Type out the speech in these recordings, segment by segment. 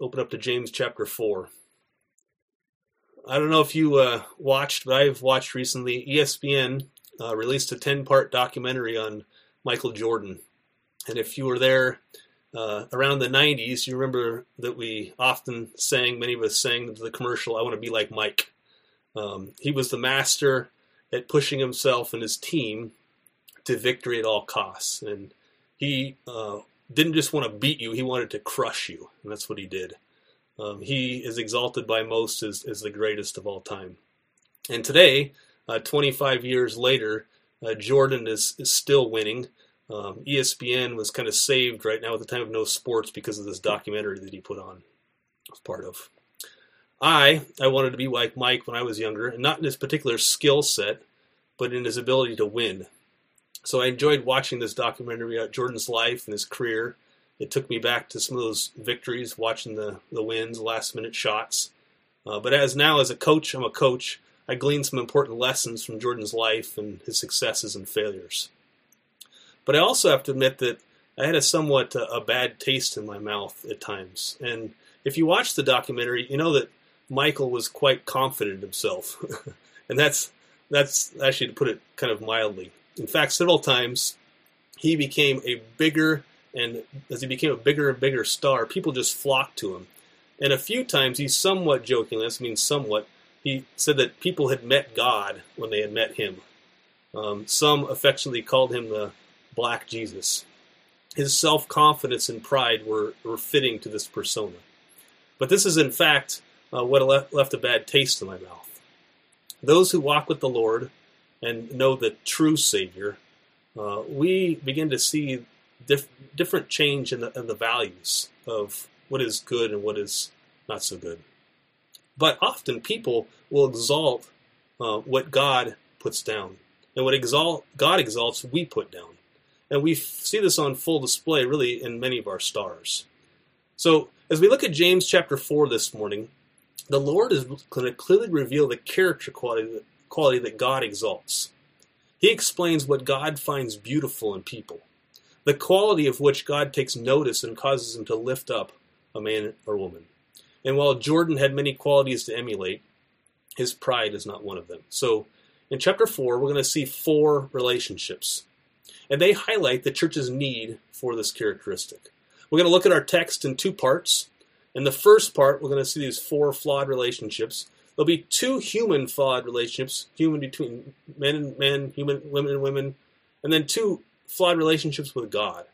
open up to James chapter 4. I don't know if you uh, watched, but I've watched recently. ESPN uh, released a 10 part documentary on Michael Jordan. And if you were there uh, around the 90s, you remember that we often sang, many of us sang the commercial, I want to be like Mike. Um, he was the master at pushing himself and his team to victory at all costs. And he uh, didn't just want to beat you, he wanted to crush you. And that's what he did. Um, he is exalted by most as, as the greatest of all time. And today, uh, 25 years later, uh, Jordan is, is still winning. Um, ESPN was kind of saved right now at the time of no sports because of this documentary that he put on. Was part of. I I wanted to be like Mike when I was younger, and not in his particular skill set, but in his ability to win. So I enjoyed watching this documentary about Jordan's life and his career. It took me back to some of those victories, watching the the wins, last minute shots. Uh, but as now as a coach, I'm a coach. I gleaned some important lessons from Jordan's life and his successes and failures. But I also have to admit that I had a somewhat uh, a bad taste in my mouth at times. And if you watch the documentary, you know that Michael was quite confident himself, and that's that's actually to put it kind of mildly. In fact, several times he became a bigger and as he became a bigger and bigger star, people just flocked to him. And a few times he somewhat jokingly, this means somewhat, he said that people had met God when they had met him. Um, some affectionately called him the Black Jesus. His self confidence and pride were, were fitting to this persona. But this is, in fact, uh, what left, left a bad taste in my mouth. Those who walk with the Lord and know the true Savior, uh, we begin to see diff- different change in the, in the values of what is good and what is not so good. But often people will exalt uh, what God puts down, and what exalt God exalts, we put down, and we f- see this on full display, really, in many of our stars. So, as we look at James chapter four this morning, the Lord is going to clearly reveal the character quality quality that God exalts. He explains what God finds beautiful in people, the quality of which God takes notice and causes him to lift up a man or woman. And while Jordan had many qualities to emulate, his pride is not one of them. So in chapter 4, we're going to see four relationships. And they highlight the church's need for this characteristic. We're going to look at our text in two parts. In the first part, we're going to see these four flawed relationships. There'll be two human flawed relationships, human between men and men, human women and women, and then two flawed relationships with God.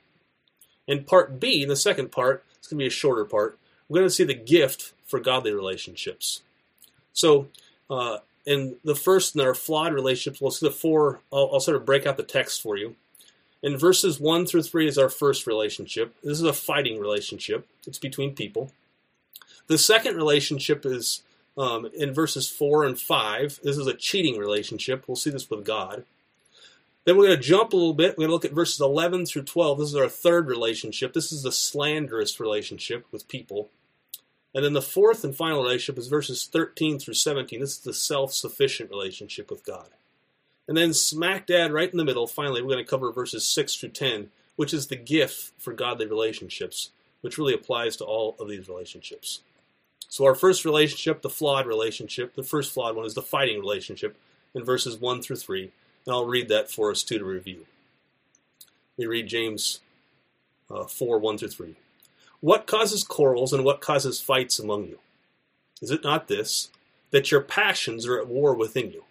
In part B, in the second part, it's going to be a shorter part. We're going to see the gift for godly relationships. So, uh, in the first in our flawed relationships, we'll see the four. I'll, I'll sort of break out the text for you. In verses 1 through 3 is our first relationship. This is a fighting relationship, it's between people. The second relationship is um, in verses 4 and 5. This is a cheating relationship. We'll see this with God. Then we're going to jump a little bit. We're going to look at verses 11 through 12. This is our third relationship. This is the slanderous relationship with people. And then the fourth and final relationship is verses 13 through 17. This is the self sufficient relationship with God. And then smack dab right in the middle, finally, we're going to cover verses 6 through 10, which is the gift for godly relationships, which really applies to all of these relationships. So, our first relationship, the flawed relationship, the first flawed one is the fighting relationship in verses 1 through 3. And I'll read that for us too to review. We read James uh, 4 1 through 3. What causes quarrels and what causes fights among you? Is it not this, that your passions are at war within you?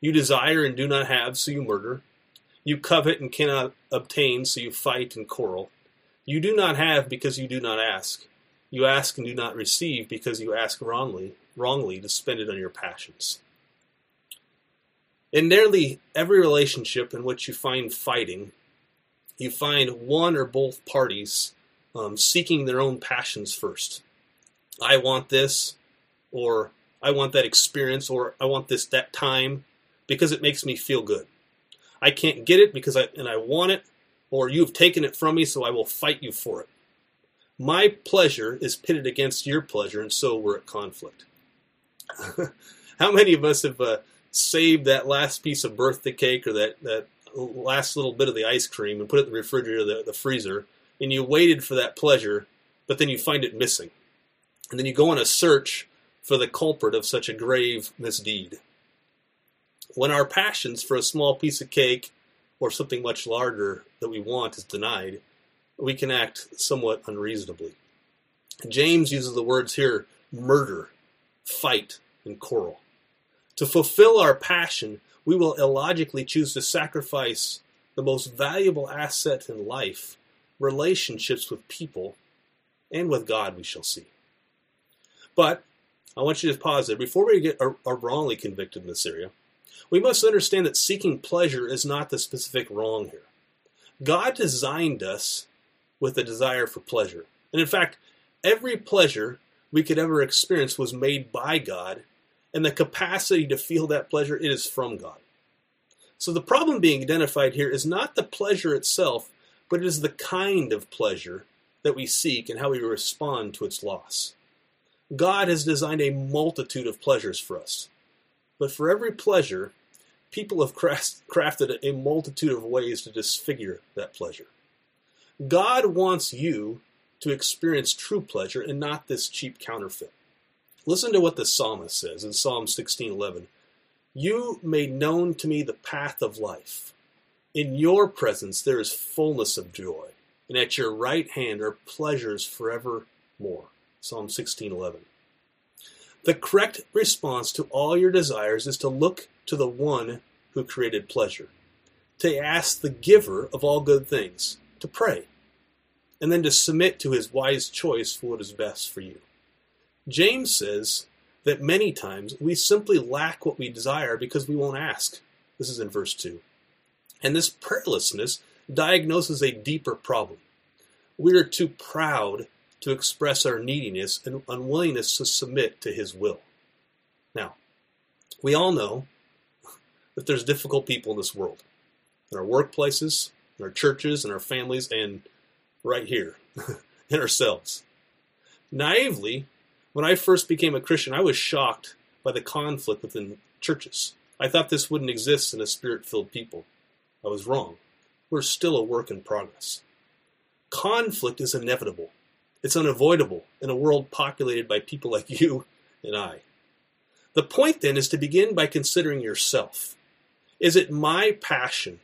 You desire and do not have, so you murder. You covet and cannot obtain, so you fight and quarrel. You do not have because you do not ask. You ask and do not receive because you ask wrongly, wrongly to spend it on your passions. In nearly every relationship in which you find fighting, you find one or both parties um, seeking their own passions first. I want this, or I want that experience, or I want this that time because it makes me feel good. I can't get it because I and I want it, or you've taken it from me, so I will fight you for it. My pleasure is pitted against your pleasure, and so we're at conflict. How many of us have uh, saved that last piece of birthday cake or that, that last little bit of the ice cream and put it in the refrigerator, the, the freezer, and you waited for that pleasure, but then you find it missing? And then you go on a search for the culprit of such a grave misdeed. When our passions for a small piece of cake or something much larger that we want is denied, we can act somewhat unreasonably. James uses the words here murder, fight, and quarrel. To fulfill our passion, we will illogically choose to sacrifice the most valuable asset in life relationships with people and with God, we shall see. But I want you to pause there. Before we get are, wrongly convicted in this area, we must understand that seeking pleasure is not the specific wrong here. God designed us with a desire for pleasure. And in fact, every pleasure we could ever experience was made by God, and the capacity to feel that pleasure it is from God. So the problem being identified here is not the pleasure itself, but it is the kind of pleasure that we seek and how we respond to its loss. God has designed a multitude of pleasures for us. But for every pleasure, people have crafted a multitude of ways to disfigure that pleasure. God wants you to experience true pleasure and not this cheap counterfeit. Listen to what the psalmist says in Psalm 16:11. You made known to me the path of life. In your presence there is fullness of joy, and at your right hand are pleasures forevermore. Psalm 16:11. The correct response to all your desires is to look to the one who created pleasure, to ask the giver of all good things, to pray, and then to submit to his wise choice for what is best for you. James says that many times we simply lack what we desire because we won't ask. This is in verse 2. And this prayerlessness diagnoses a deeper problem. We are too proud to express our neediness and unwillingness to submit to His will. Now, we all know that there's difficult people in this world, in our workplaces, in our churches, and our families, and right here in ourselves. Naively, when I first became a Christian, I was shocked by the conflict within churches. I thought this wouldn't exist in a spirit filled people. I was wrong. We're still a work in progress. Conflict is inevitable. It's unavoidable in a world populated by people like you and I. The point then is to begin by considering yourself. Is it my passion?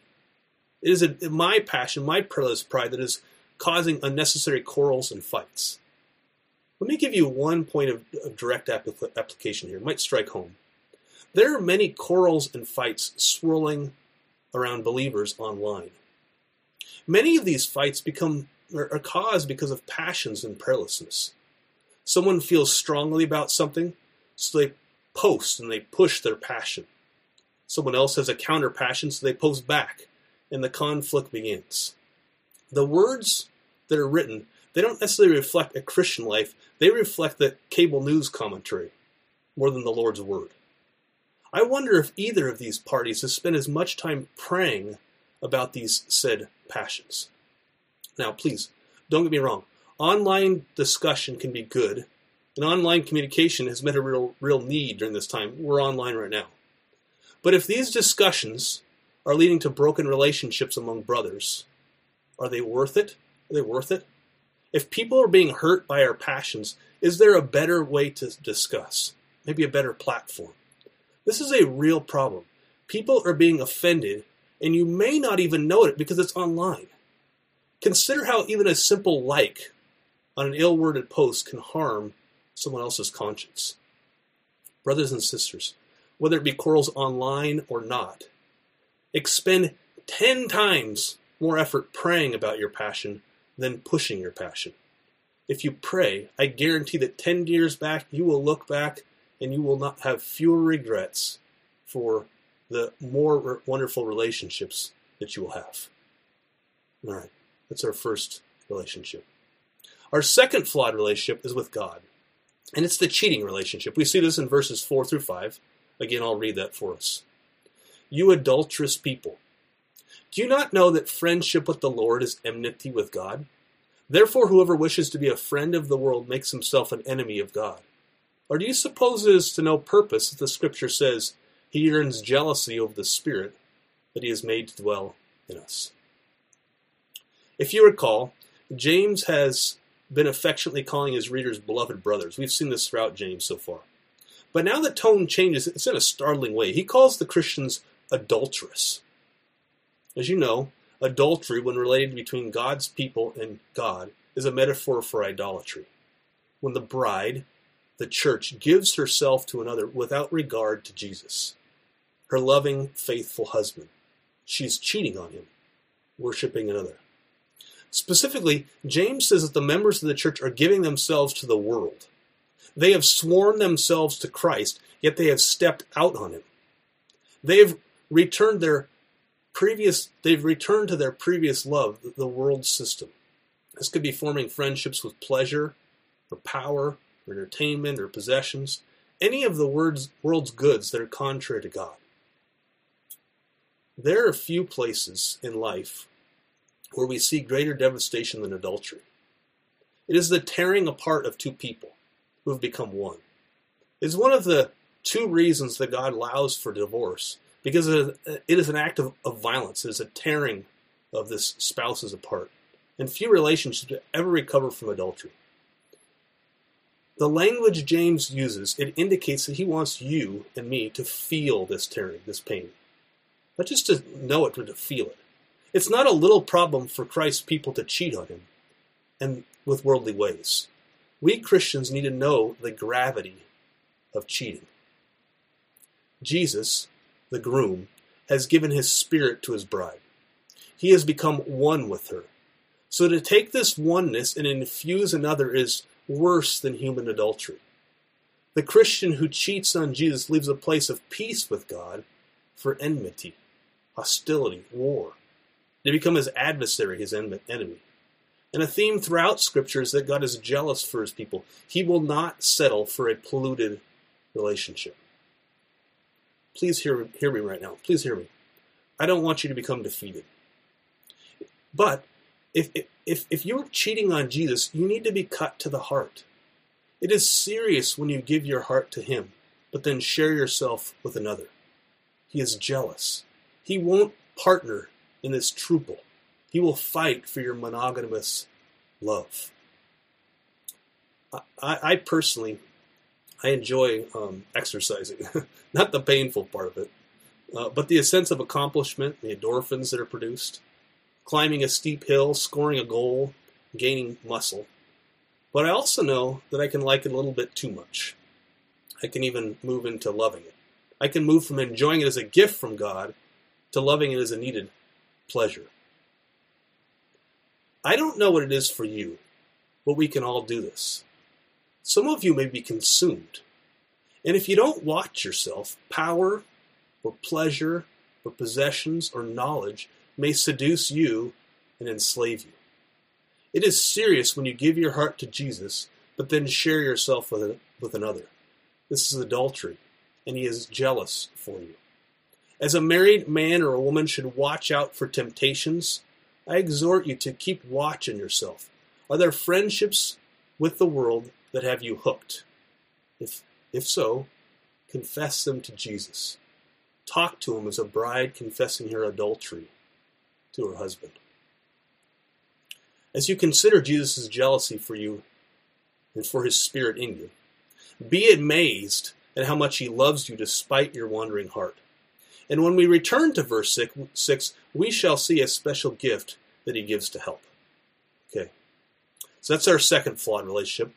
Is it my passion, my perilous pride that is causing unnecessary quarrels and fights? Let me give you one point of, of direct applic- application here. It might strike home. There are many quarrels and fights swirling around believers online. Many of these fights become are, caused because of passions and prayerlessness. Someone feels strongly about something, so they post and they push their passion. Someone else has a counter passion, so they post back, and the conflict begins. The words that are written, they don't necessarily reflect a Christian life, they reflect the cable news commentary more than the Lord's word. I wonder if either of these parties has spent as much time praying about these said passions. Now, please, don't get me wrong. Online discussion can be good, and online communication has met a real, real need during this time. We're online right now. But if these discussions are leading to broken relationships among brothers, are they worth it? Are they worth it? If people are being hurt by our passions, is there a better way to discuss? Maybe a better platform? This is a real problem. People are being offended, and you may not even know it because it's online. Consider how even a simple like on an ill worded post can harm someone else's conscience. Brothers and sisters, whether it be quarrels online or not, expend 10 times more effort praying about your passion than pushing your passion. If you pray, I guarantee that 10 years back, you will look back and you will not have fewer regrets for the more wonderful relationships that you will have. All right. That's our first relationship. Our second flawed relationship is with God, and it's the cheating relationship. We see this in verses 4 through 5. Again, I'll read that for us. You adulterous people, do you not know that friendship with the Lord is enmity with God? Therefore, whoever wishes to be a friend of the world makes himself an enemy of God. Or do you suppose it is to no purpose that the Scripture says he yearns jealousy over the Spirit that he has made to dwell in us? If you recall, James has been affectionately calling his readers beloved brothers. We've seen this throughout James so far. But now the tone changes. It's in a startling way. He calls the Christians adulterous. As you know, adultery, when related between God's people and God, is a metaphor for idolatry. When the bride, the church, gives herself to another without regard to Jesus, her loving, faithful husband, she's cheating on him, worshiping another. Specifically, James says that the members of the church are giving themselves to the world. They have sworn themselves to Christ, yet they have stepped out on him. They have returned their previous they've returned to their previous love, the world system. This could be forming friendships with pleasure, or power, or entertainment, or possessions, any of the world's, world's goods that are contrary to God. There are few places in life where we see greater devastation than adultery. It is the tearing apart of two people who have become one. It is one of the two reasons that God allows for divorce because uh, it is an act of, of violence. It is a tearing of this spouses apart. And few relationships ever recover from adultery. The language James uses, it indicates that he wants you and me to feel this tearing, this pain. Not just to know it, but to feel it. It's not a little problem for Christ's people to cheat on him and with worldly ways. We Christians need to know the gravity of cheating. Jesus, the groom, has given his spirit to his bride. He has become one with her. So to take this oneness and infuse another is worse than human adultery. The Christian who cheats on Jesus leaves a place of peace with God for enmity, hostility, war. They become his adversary, his enemy. And a theme throughout Scripture is that God is jealous for his people. He will not settle for a polluted relationship. Please hear, hear me right now. Please hear me. I don't want you to become defeated. But if, if, if you're cheating on Jesus, you need to be cut to the heart. It is serious when you give your heart to Him, but then share yourself with another. He is jealous. He won't partner in this truple. He will fight for your monogamous love. I, I personally, I enjoy um, exercising, not the painful part of it, uh, but the sense of accomplishment, the endorphins that are produced, climbing a steep hill, scoring a goal, gaining muscle. But I also know that I can like it a little bit too much. I can even move into loving it. I can move from enjoying it as a gift from God to loving it as a needed pleasure. I don't know what it is for you, but we can all do this. Some of you may be consumed. And if you don't watch yourself, power or pleasure or possessions or knowledge may seduce you and enslave you. It is serious when you give your heart to Jesus, but then share yourself with, with another. This is adultery, and he is jealous for you. As a married man or a woman should watch out for temptations, I exhort you to keep watch on yourself. Are there friendships with the world that have you hooked? If, if so, confess them to Jesus. Talk to him as a bride confessing her adultery to her husband. As you consider Jesus' jealousy for you and for his spirit in you, be amazed at how much he loves you despite your wandering heart. And when we return to verse 6, we shall see a special gift that he gives to help. Okay. So that's our second flawed relationship.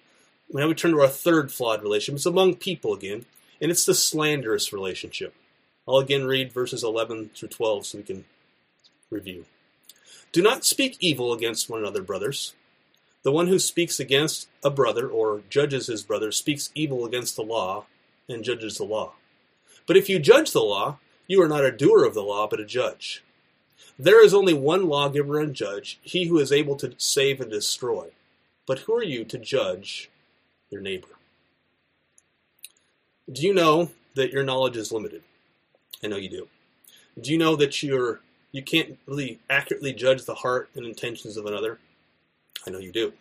Now we turn to our third flawed relationship. It's among people again, and it's the slanderous relationship. I'll again read verses 11 through 12 so we can review. Do not speak evil against one another, brothers. The one who speaks against a brother or judges his brother speaks evil against the law and judges the law. But if you judge the law, you are not a doer of the law, but a judge. There is only one lawgiver and judge, he who is able to save and destroy. But who are you to judge your neighbor? Do you know that your knowledge is limited? I know you do. Do you know that you're you can't really accurately judge the heart and intentions of another? I know you do.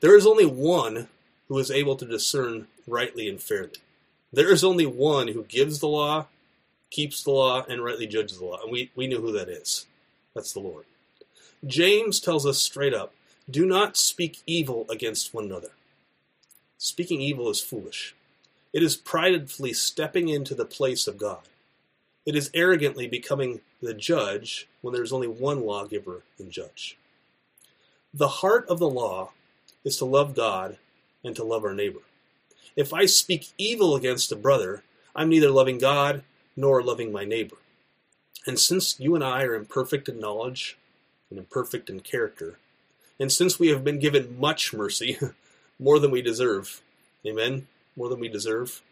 There is only one who is able to discern rightly and fairly. There is only one who gives the law keeps the law, and rightly judges the law. And we, we know who that is. That's the Lord. James tells us straight up Do not speak evil against one another. Speaking evil is foolish. It is pridefully stepping into the place of God. It is arrogantly becoming the judge when there is only one lawgiver and judge. The heart of the law is to love God and to love our neighbor. If I speak evil against a brother, I'm neither loving God nor loving my neighbor. And since you and I are imperfect in knowledge and imperfect in character, and since we have been given much mercy, more than we deserve, amen, more than we deserve,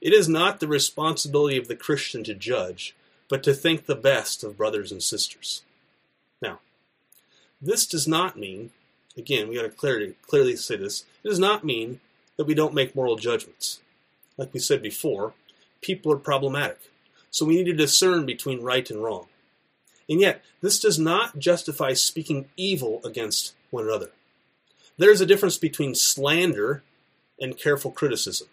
it is not the responsibility of the Christian to judge, but to think the best of brothers and sisters. Now, this does not mean, again, we got to clearly, clearly say this, it does not mean that we don't make moral judgments. Like we said before, people are problematic, so we need to discern between right and wrong. And yet, this does not justify speaking evil against one another. There is a difference between slander and careful criticism.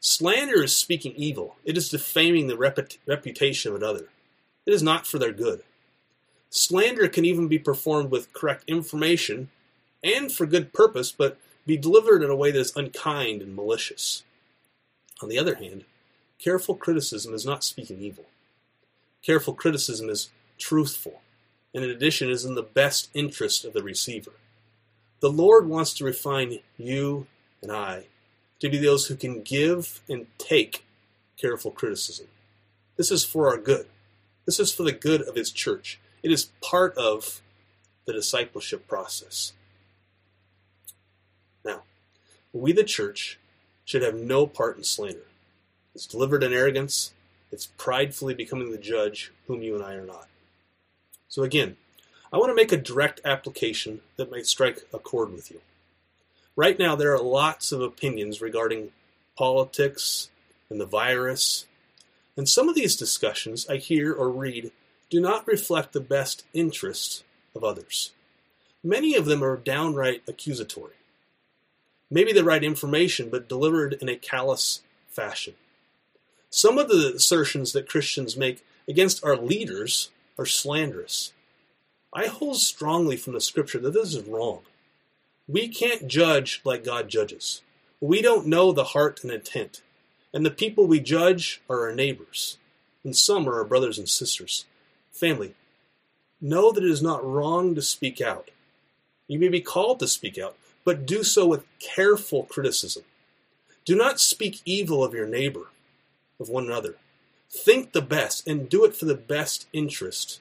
Slander is speaking evil, it is defaming the reput- reputation of another. It is not for their good. Slander can even be performed with correct information and for good purpose, but be delivered in a way that is unkind and malicious. On the other hand, careful criticism is not speaking evil. Careful criticism is truthful, and in addition is in the best interest of the receiver. The Lord wants to refine you and I to be those who can give and take careful criticism. This is for our good. This is for the good of His church. It is part of the discipleship process. Now, we, the church, should have no part in slander. It's delivered in arrogance, it's pridefully becoming the judge, whom you and I are not. So, again, I want to make a direct application that might strike a chord with you. Right now, there are lots of opinions regarding politics and the virus, and some of these discussions I hear or read do not reflect the best interests of others. Many of them are downright accusatory. Maybe they write information, but delivered in a callous fashion. Some of the assertions that Christians make against our leaders are slanderous. I hold strongly from the scripture that this is wrong. We can't judge like God judges. We don't know the heart and intent. And the people we judge are our neighbors, and some are our brothers and sisters. Family, know that it is not wrong to speak out. You may be called to speak out, but do so with careful criticism. Do not speak evil of your neighbor, of one another. Think the best and do it for the best interest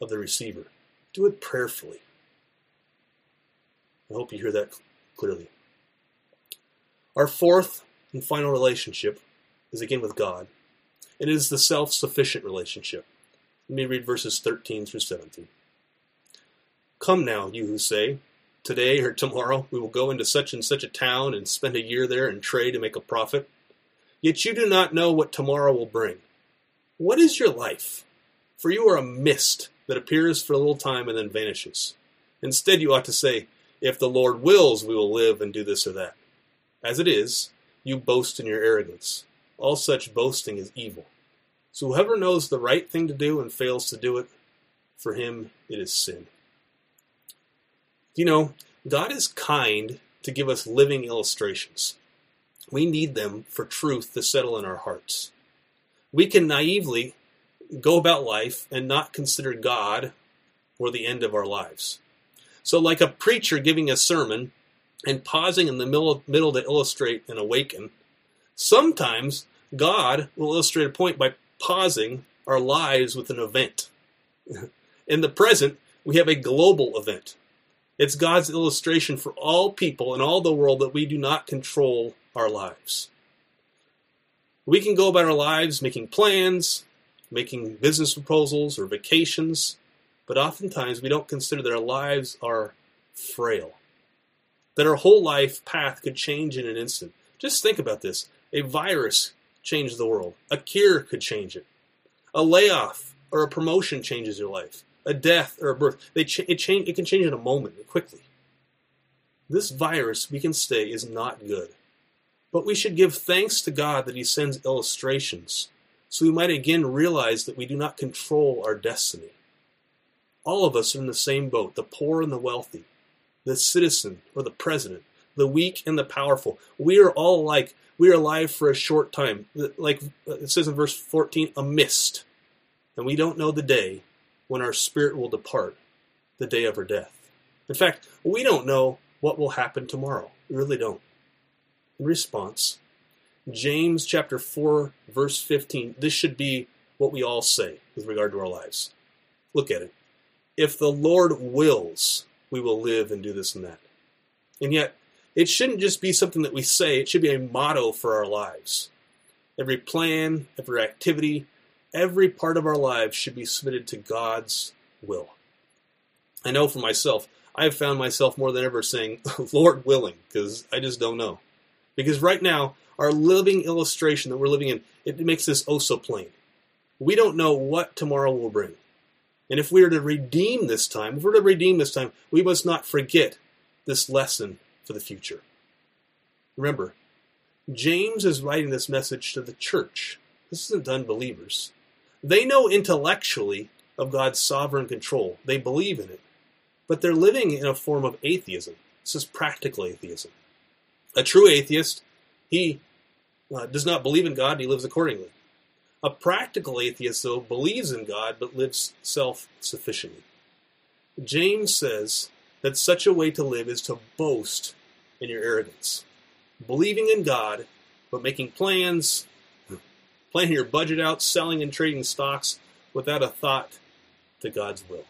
of the receiver. Do it prayerfully. I hope you hear that clearly. Our fourth and final relationship is again with God. And it is the self sufficient relationship. Let me read verses 13 through 17. Come now, you who say, Today or tomorrow we will go into such and such a town and spend a year there and trade and make a profit. Yet you do not know what tomorrow will bring. What is your life? For you are a mist that appears for a little time and then vanishes. Instead, you ought to say, if the Lord wills, we will live and do this or that. As it is, you boast in your arrogance. All such boasting is evil. So whoever knows the right thing to do and fails to do it, for him it is sin. You know, God is kind to give us living illustrations. We need them for truth to settle in our hearts. We can naively go about life and not consider God or the end of our lives. So, like a preacher giving a sermon and pausing in the middle, middle to illustrate and awaken, sometimes God will illustrate a point by pausing our lives with an event. in the present, we have a global event. It's God's illustration for all people in all the world that we do not control our lives. We can go about our lives making plans, making business proposals or vacations, but oftentimes we don't consider that our lives are frail, that our whole life path could change in an instant. Just think about this a virus changed the world, a cure could change it, a layoff or a promotion changes your life, a death or a birth. They ch- it, change, it can change in a moment, quickly. This virus, we can say, is not good. But we should give thanks to God that He sends illustrations so we might again realize that we do not control our destiny. All of us are in the same boat, the poor and the wealthy. the citizen or the president, the weak and the powerful. We are all like, we are alive for a short time. Like it says in verse 14, a mist. And we don't know the day when our spirit will depart, the day of our death. In fact, we don't know what will happen tomorrow. We really don't. In response, James chapter 4, verse 15, this should be what we all say with regard to our lives. Look at it. If the Lord wills, we will live and do this and that. And yet, it shouldn't just be something that we say, it should be a motto for our lives. Every plan, every activity, every part of our lives should be submitted to God's will. I know for myself, I've found myself more than ever saying, Lord willing, because I just don't know. Because right now, our living illustration that we're living in, it makes this oh so plain. We don't know what tomorrow will bring. And if we are to redeem this time, if we're to redeem this time, we must not forget this lesson for the future. Remember, James is writing this message to the church. This isn't to unbelievers. They know intellectually of God's sovereign control, they believe in it, but they're living in a form of atheism. This is practical atheism. A true atheist, he uh, does not believe in God, and he lives accordingly. A practical atheist, though, believes in God but lives self sufficiently. James says that such a way to live is to boast in your arrogance. Believing in God, but making plans, planning your budget out, selling and trading stocks without a thought to God's will.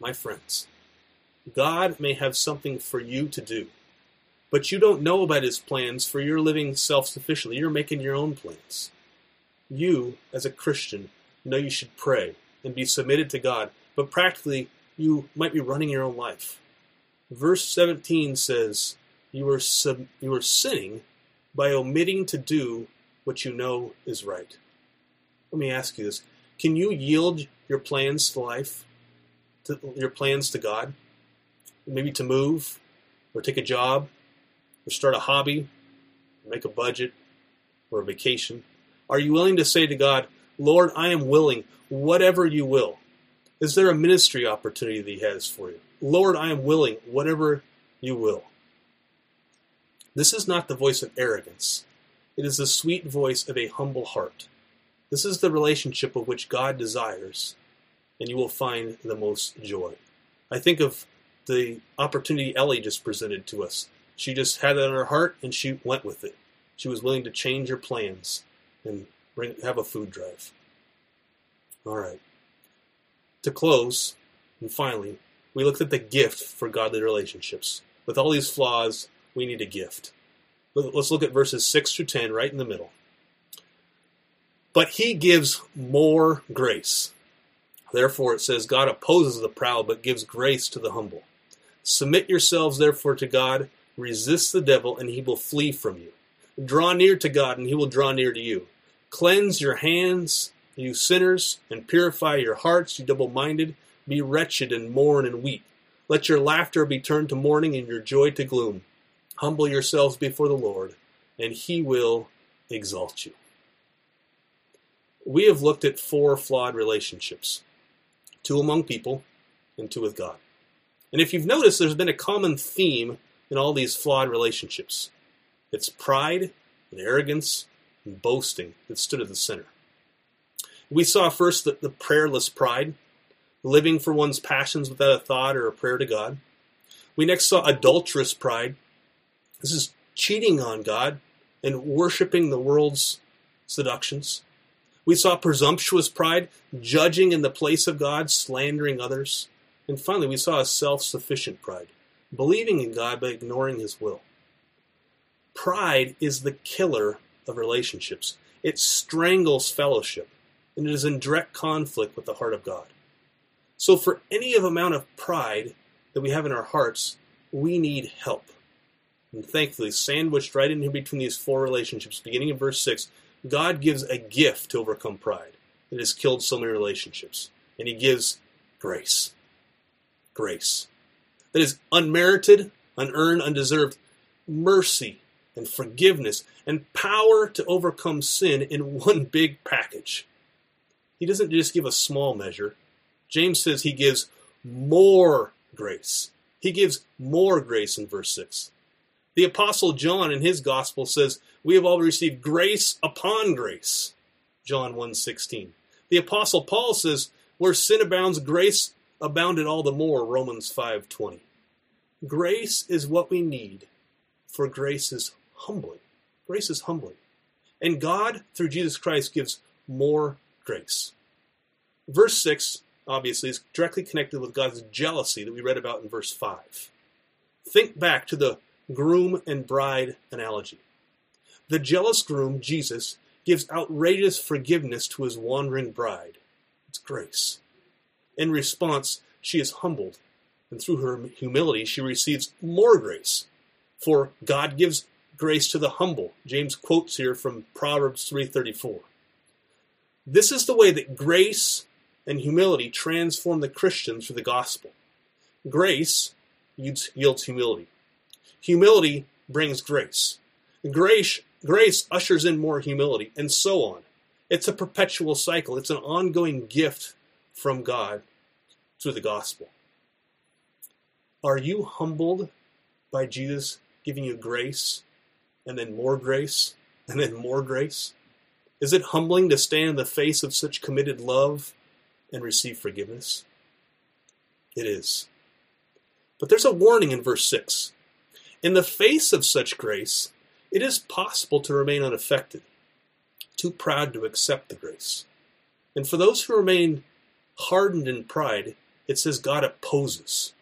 My friends, God may have something for you to do, but you don't know about his plans for you're living self sufficiently. You're making your own plans. You, as a Christian, know you should pray and be submitted to God, but practically, you might be running your own life. Verse 17 says, You are, sub- you are sinning by omitting to do what you know is right. Let me ask you this Can you yield your plans to life, to your plans to God? Maybe to move, or take a job, or start a hobby, make a budget, or a vacation? Are you willing to say to God, Lord, I am willing, whatever you will? Is there a ministry opportunity that He has for you? Lord, I am willing, whatever you will. This is not the voice of arrogance. It is the sweet voice of a humble heart. This is the relationship of which God desires, and you will find the most joy. I think of the opportunity Ellie just presented to us. She just had it in her heart and she went with it. She was willing to change her plans and bring have a food drive. All right. To close, and finally, we looked at the gift for godly relationships. With all these flaws, we need a gift. Let's look at verses 6 through 10 right in the middle. But he gives more grace. Therefore, it says, God opposes the proud, but gives grace to the humble. Submit yourselves, therefore, to God. Resist the devil, and he will flee from you. Draw near to God, and he will draw near to you. Cleanse your hands, you sinners, and purify your hearts, you double minded. Be wretched and mourn and weep. Let your laughter be turned to mourning and your joy to gloom. Humble yourselves before the Lord, and he will exalt you. We have looked at four flawed relationships two among people, and two with God. And if you've noticed, there's been a common theme in all these flawed relationships it's pride and arrogance and boasting that stood at the center. We saw first the, the prayerless pride, living for one's passions without a thought or a prayer to God. We next saw adulterous pride. This is cheating on God and worshiping the world's seductions. We saw presumptuous pride, judging in the place of God, slandering others. And finally, we saw a self sufficient pride, believing in God but ignoring His will. Pride is the killer of relationships. It strangles fellowship, and it is in direct conflict with the heart of God. So, for any amount of pride that we have in our hearts, we need help. And thankfully, sandwiched right in between these four relationships, beginning in verse 6, God gives a gift to overcome pride that has killed so many relationships. And He gives grace. Grace. That is unmerited, unearned, undeserved mercy and forgiveness and power to overcome sin in one big package. He doesn't just give a small measure. James says he gives more grace. He gives more grace in verse 6. The Apostle John in his gospel says, We have all received grace upon grace. John 1.16. The Apostle Paul says, Where sin abounds, grace abounded all the more. Romans 5.20. Grace is what we need, for grace is humbling. Grace is humbling. And God, through Jesus Christ, gives more grace. Verse 6, obviously, is directly connected with God's jealousy that we read about in verse 5. Think back to the groom and bride analogy. The jealous groom, Jesus, gives outrageous forgiveness to his wandering bride. It's grace. In response, she is humbled, and through her humility, she receives more grace. For God gives grace to the humble. James quotes here from Proverbs 3:34. This is the way that grace and humility transform the Christian through the gospel. Grace yields humility. Humility brings grace. Grace, grace ushers in more humility, and so on. It's a perpetual cycle. It's an ongoing gift from God through the gospel. Are you humbled by Jesus giving you grace and then more grace and then more grace? Is it humbling to stand in the face of such committed love and receive forgiveness? It is. But there's a warning in verse 6. In the face of such grace, it is possible to remain unaffected, too proud to accept the grace. And for those who remain hardened in pride, it says God opposes.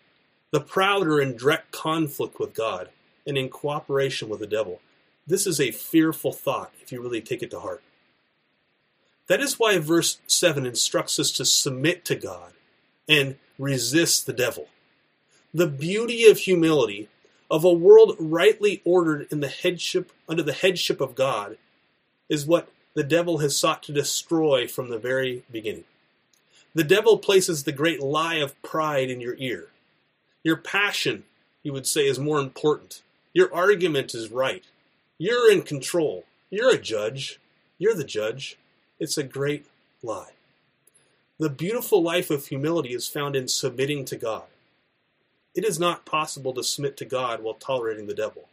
The proud are in direct conflict with God and in cooperation with the devil. This is a fearful thought if you really take it to heart. That is why verse 7 instructs us to submit to God and resist the devil. The beauty of humility, of a world rightly ordered in the headship under the headship of God, is what the devil has sought to destroy from the very beginning. The devil places the great lie of pride in your ear. Your passion, you would say, is more important. Your argument is right. You're in control. You're a judge. You're the judge. It's a great lie. The beautiful life of humility is found in submitting to God. It is not possible to submit to God while tolerating the devil.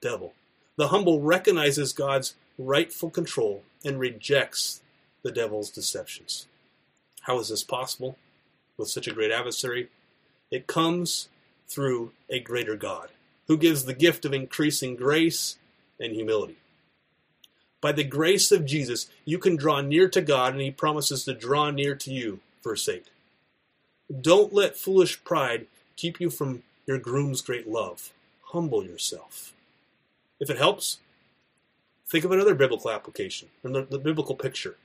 Devil. The humble recognizes God's rightful control and rejects the devil's deceptions. How is this possible with such a great adversary? It comes through a greater God who gives the gift of increasing grace and humility. By the grace of Jesus, you can draw near to God, and He promises to draw near to you. Verse 8. Don't let foolish pride keep you from your groom's great love. Humble yourself. If it helps, think of another biblical application, the, the biblical picture.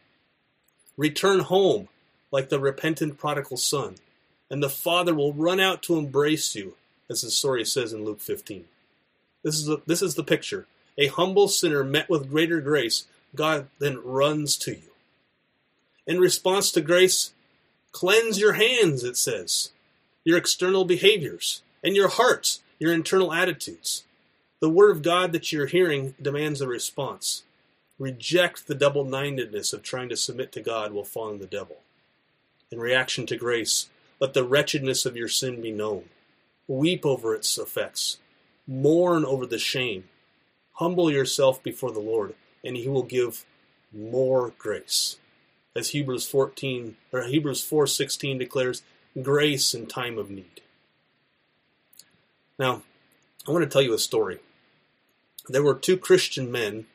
Return home like the repentant prodigal son, and the father will run out to embrace you, as the story says in Luke 15. This is the, this is the picture a humble sinner met with greater grace, God then runs to you. In response to grace, cleanse your hands, it says, your external behaviors, and your hearts, your internal attitudes. The word of God that you're hearing demands a response. Reject the double mindedness of trying to submit to God while following the devil. In reaction to grace, let the wretchedness of your sin be known. Weep over its effects. Mourn over the shame Humble yourself before the Lord, and he will give more grace. As Hebrews 14 or Hebrews 4:16 declares, grace in time of need. Now, I want to tell you a story. There were two Christian men,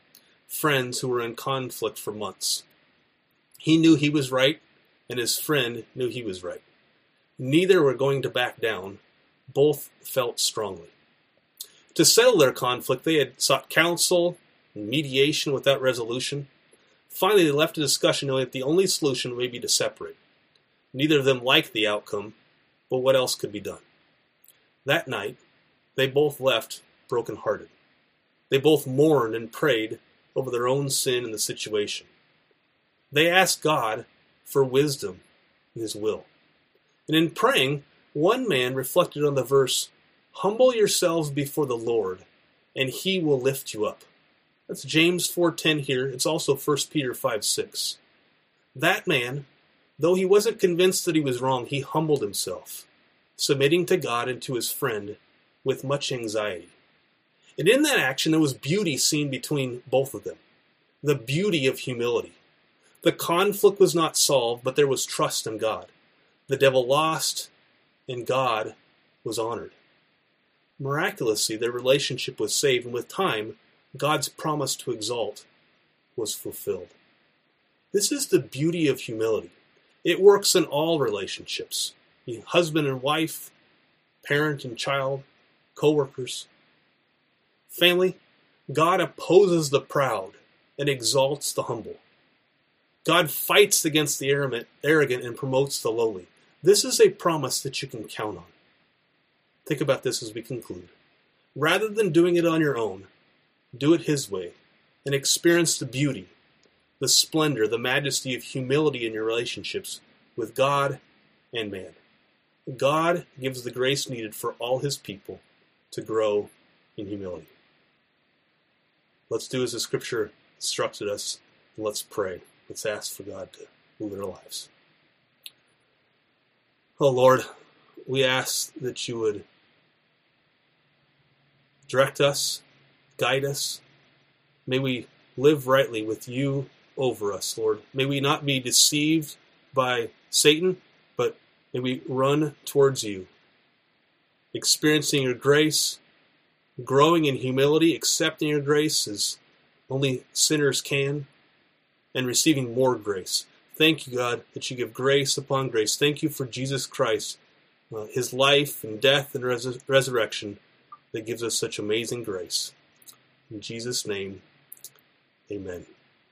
friends who were in conflict for months. He knew he was right, and his friend knew he was right. Neither were going to back down. Both felt strongly. To settle their conflict, they had sought counsel and mediation without resolution. Finally, they left the discussion knowing that the only solution may be to separate. Neither of them liked the outcome, but what else could be done? That night, they both left broken-hearted. They both mourned and prayed over their own sin and the situation. They asked God for wisdom in His will. And in praying, one man reflected on the verse, Humble yourselves before the Lord, and he will lift you up. That's James 4:10 here. It's also 1 Peter 5:6. That man, though he wasn't convinced that he was wrong, he humbled himself. submitting to God and to his friend with much anxiety. And in that action, there was beauty seen between both of them the beauty of humility. The conflict was not solved, but there was trust in God. The devil lost, and God was honored. Miraculously, their relationship was saved, and with time, God's promise to exalt was fulfilled. This is the beauty of humility. It works in all relationships husband and wife, parent and child, co workers, family. God opposes the proud and exalts the humble. God fights against the arrogant and promotes the lowly. This is a promise that you can count on. Think about this as we conclude. Rather than doing it on your own, do it His way and experience the beauty, the splendor, the majesty of humility in your relationships with God and man. God gives the grace needed for all His people to grow in humility. Let's do as the Scripture instructed us, and let's pray. Let's ask for God to move in our lives. Oh Lord, we ask that you would direct us, guide us. May we live rightly with you over us, Lord. May we not be deceived by Satan, but may we run towards you, experiencing your grace, growing in humility, accepting your grace as only sinners can, and receiving more grace. Thank you, God, that you give grace upon grace. Thank you for Jesus Christ, uh, his life and death and res- resurrection that gives us such amazing grace. In Jesus' name, amen.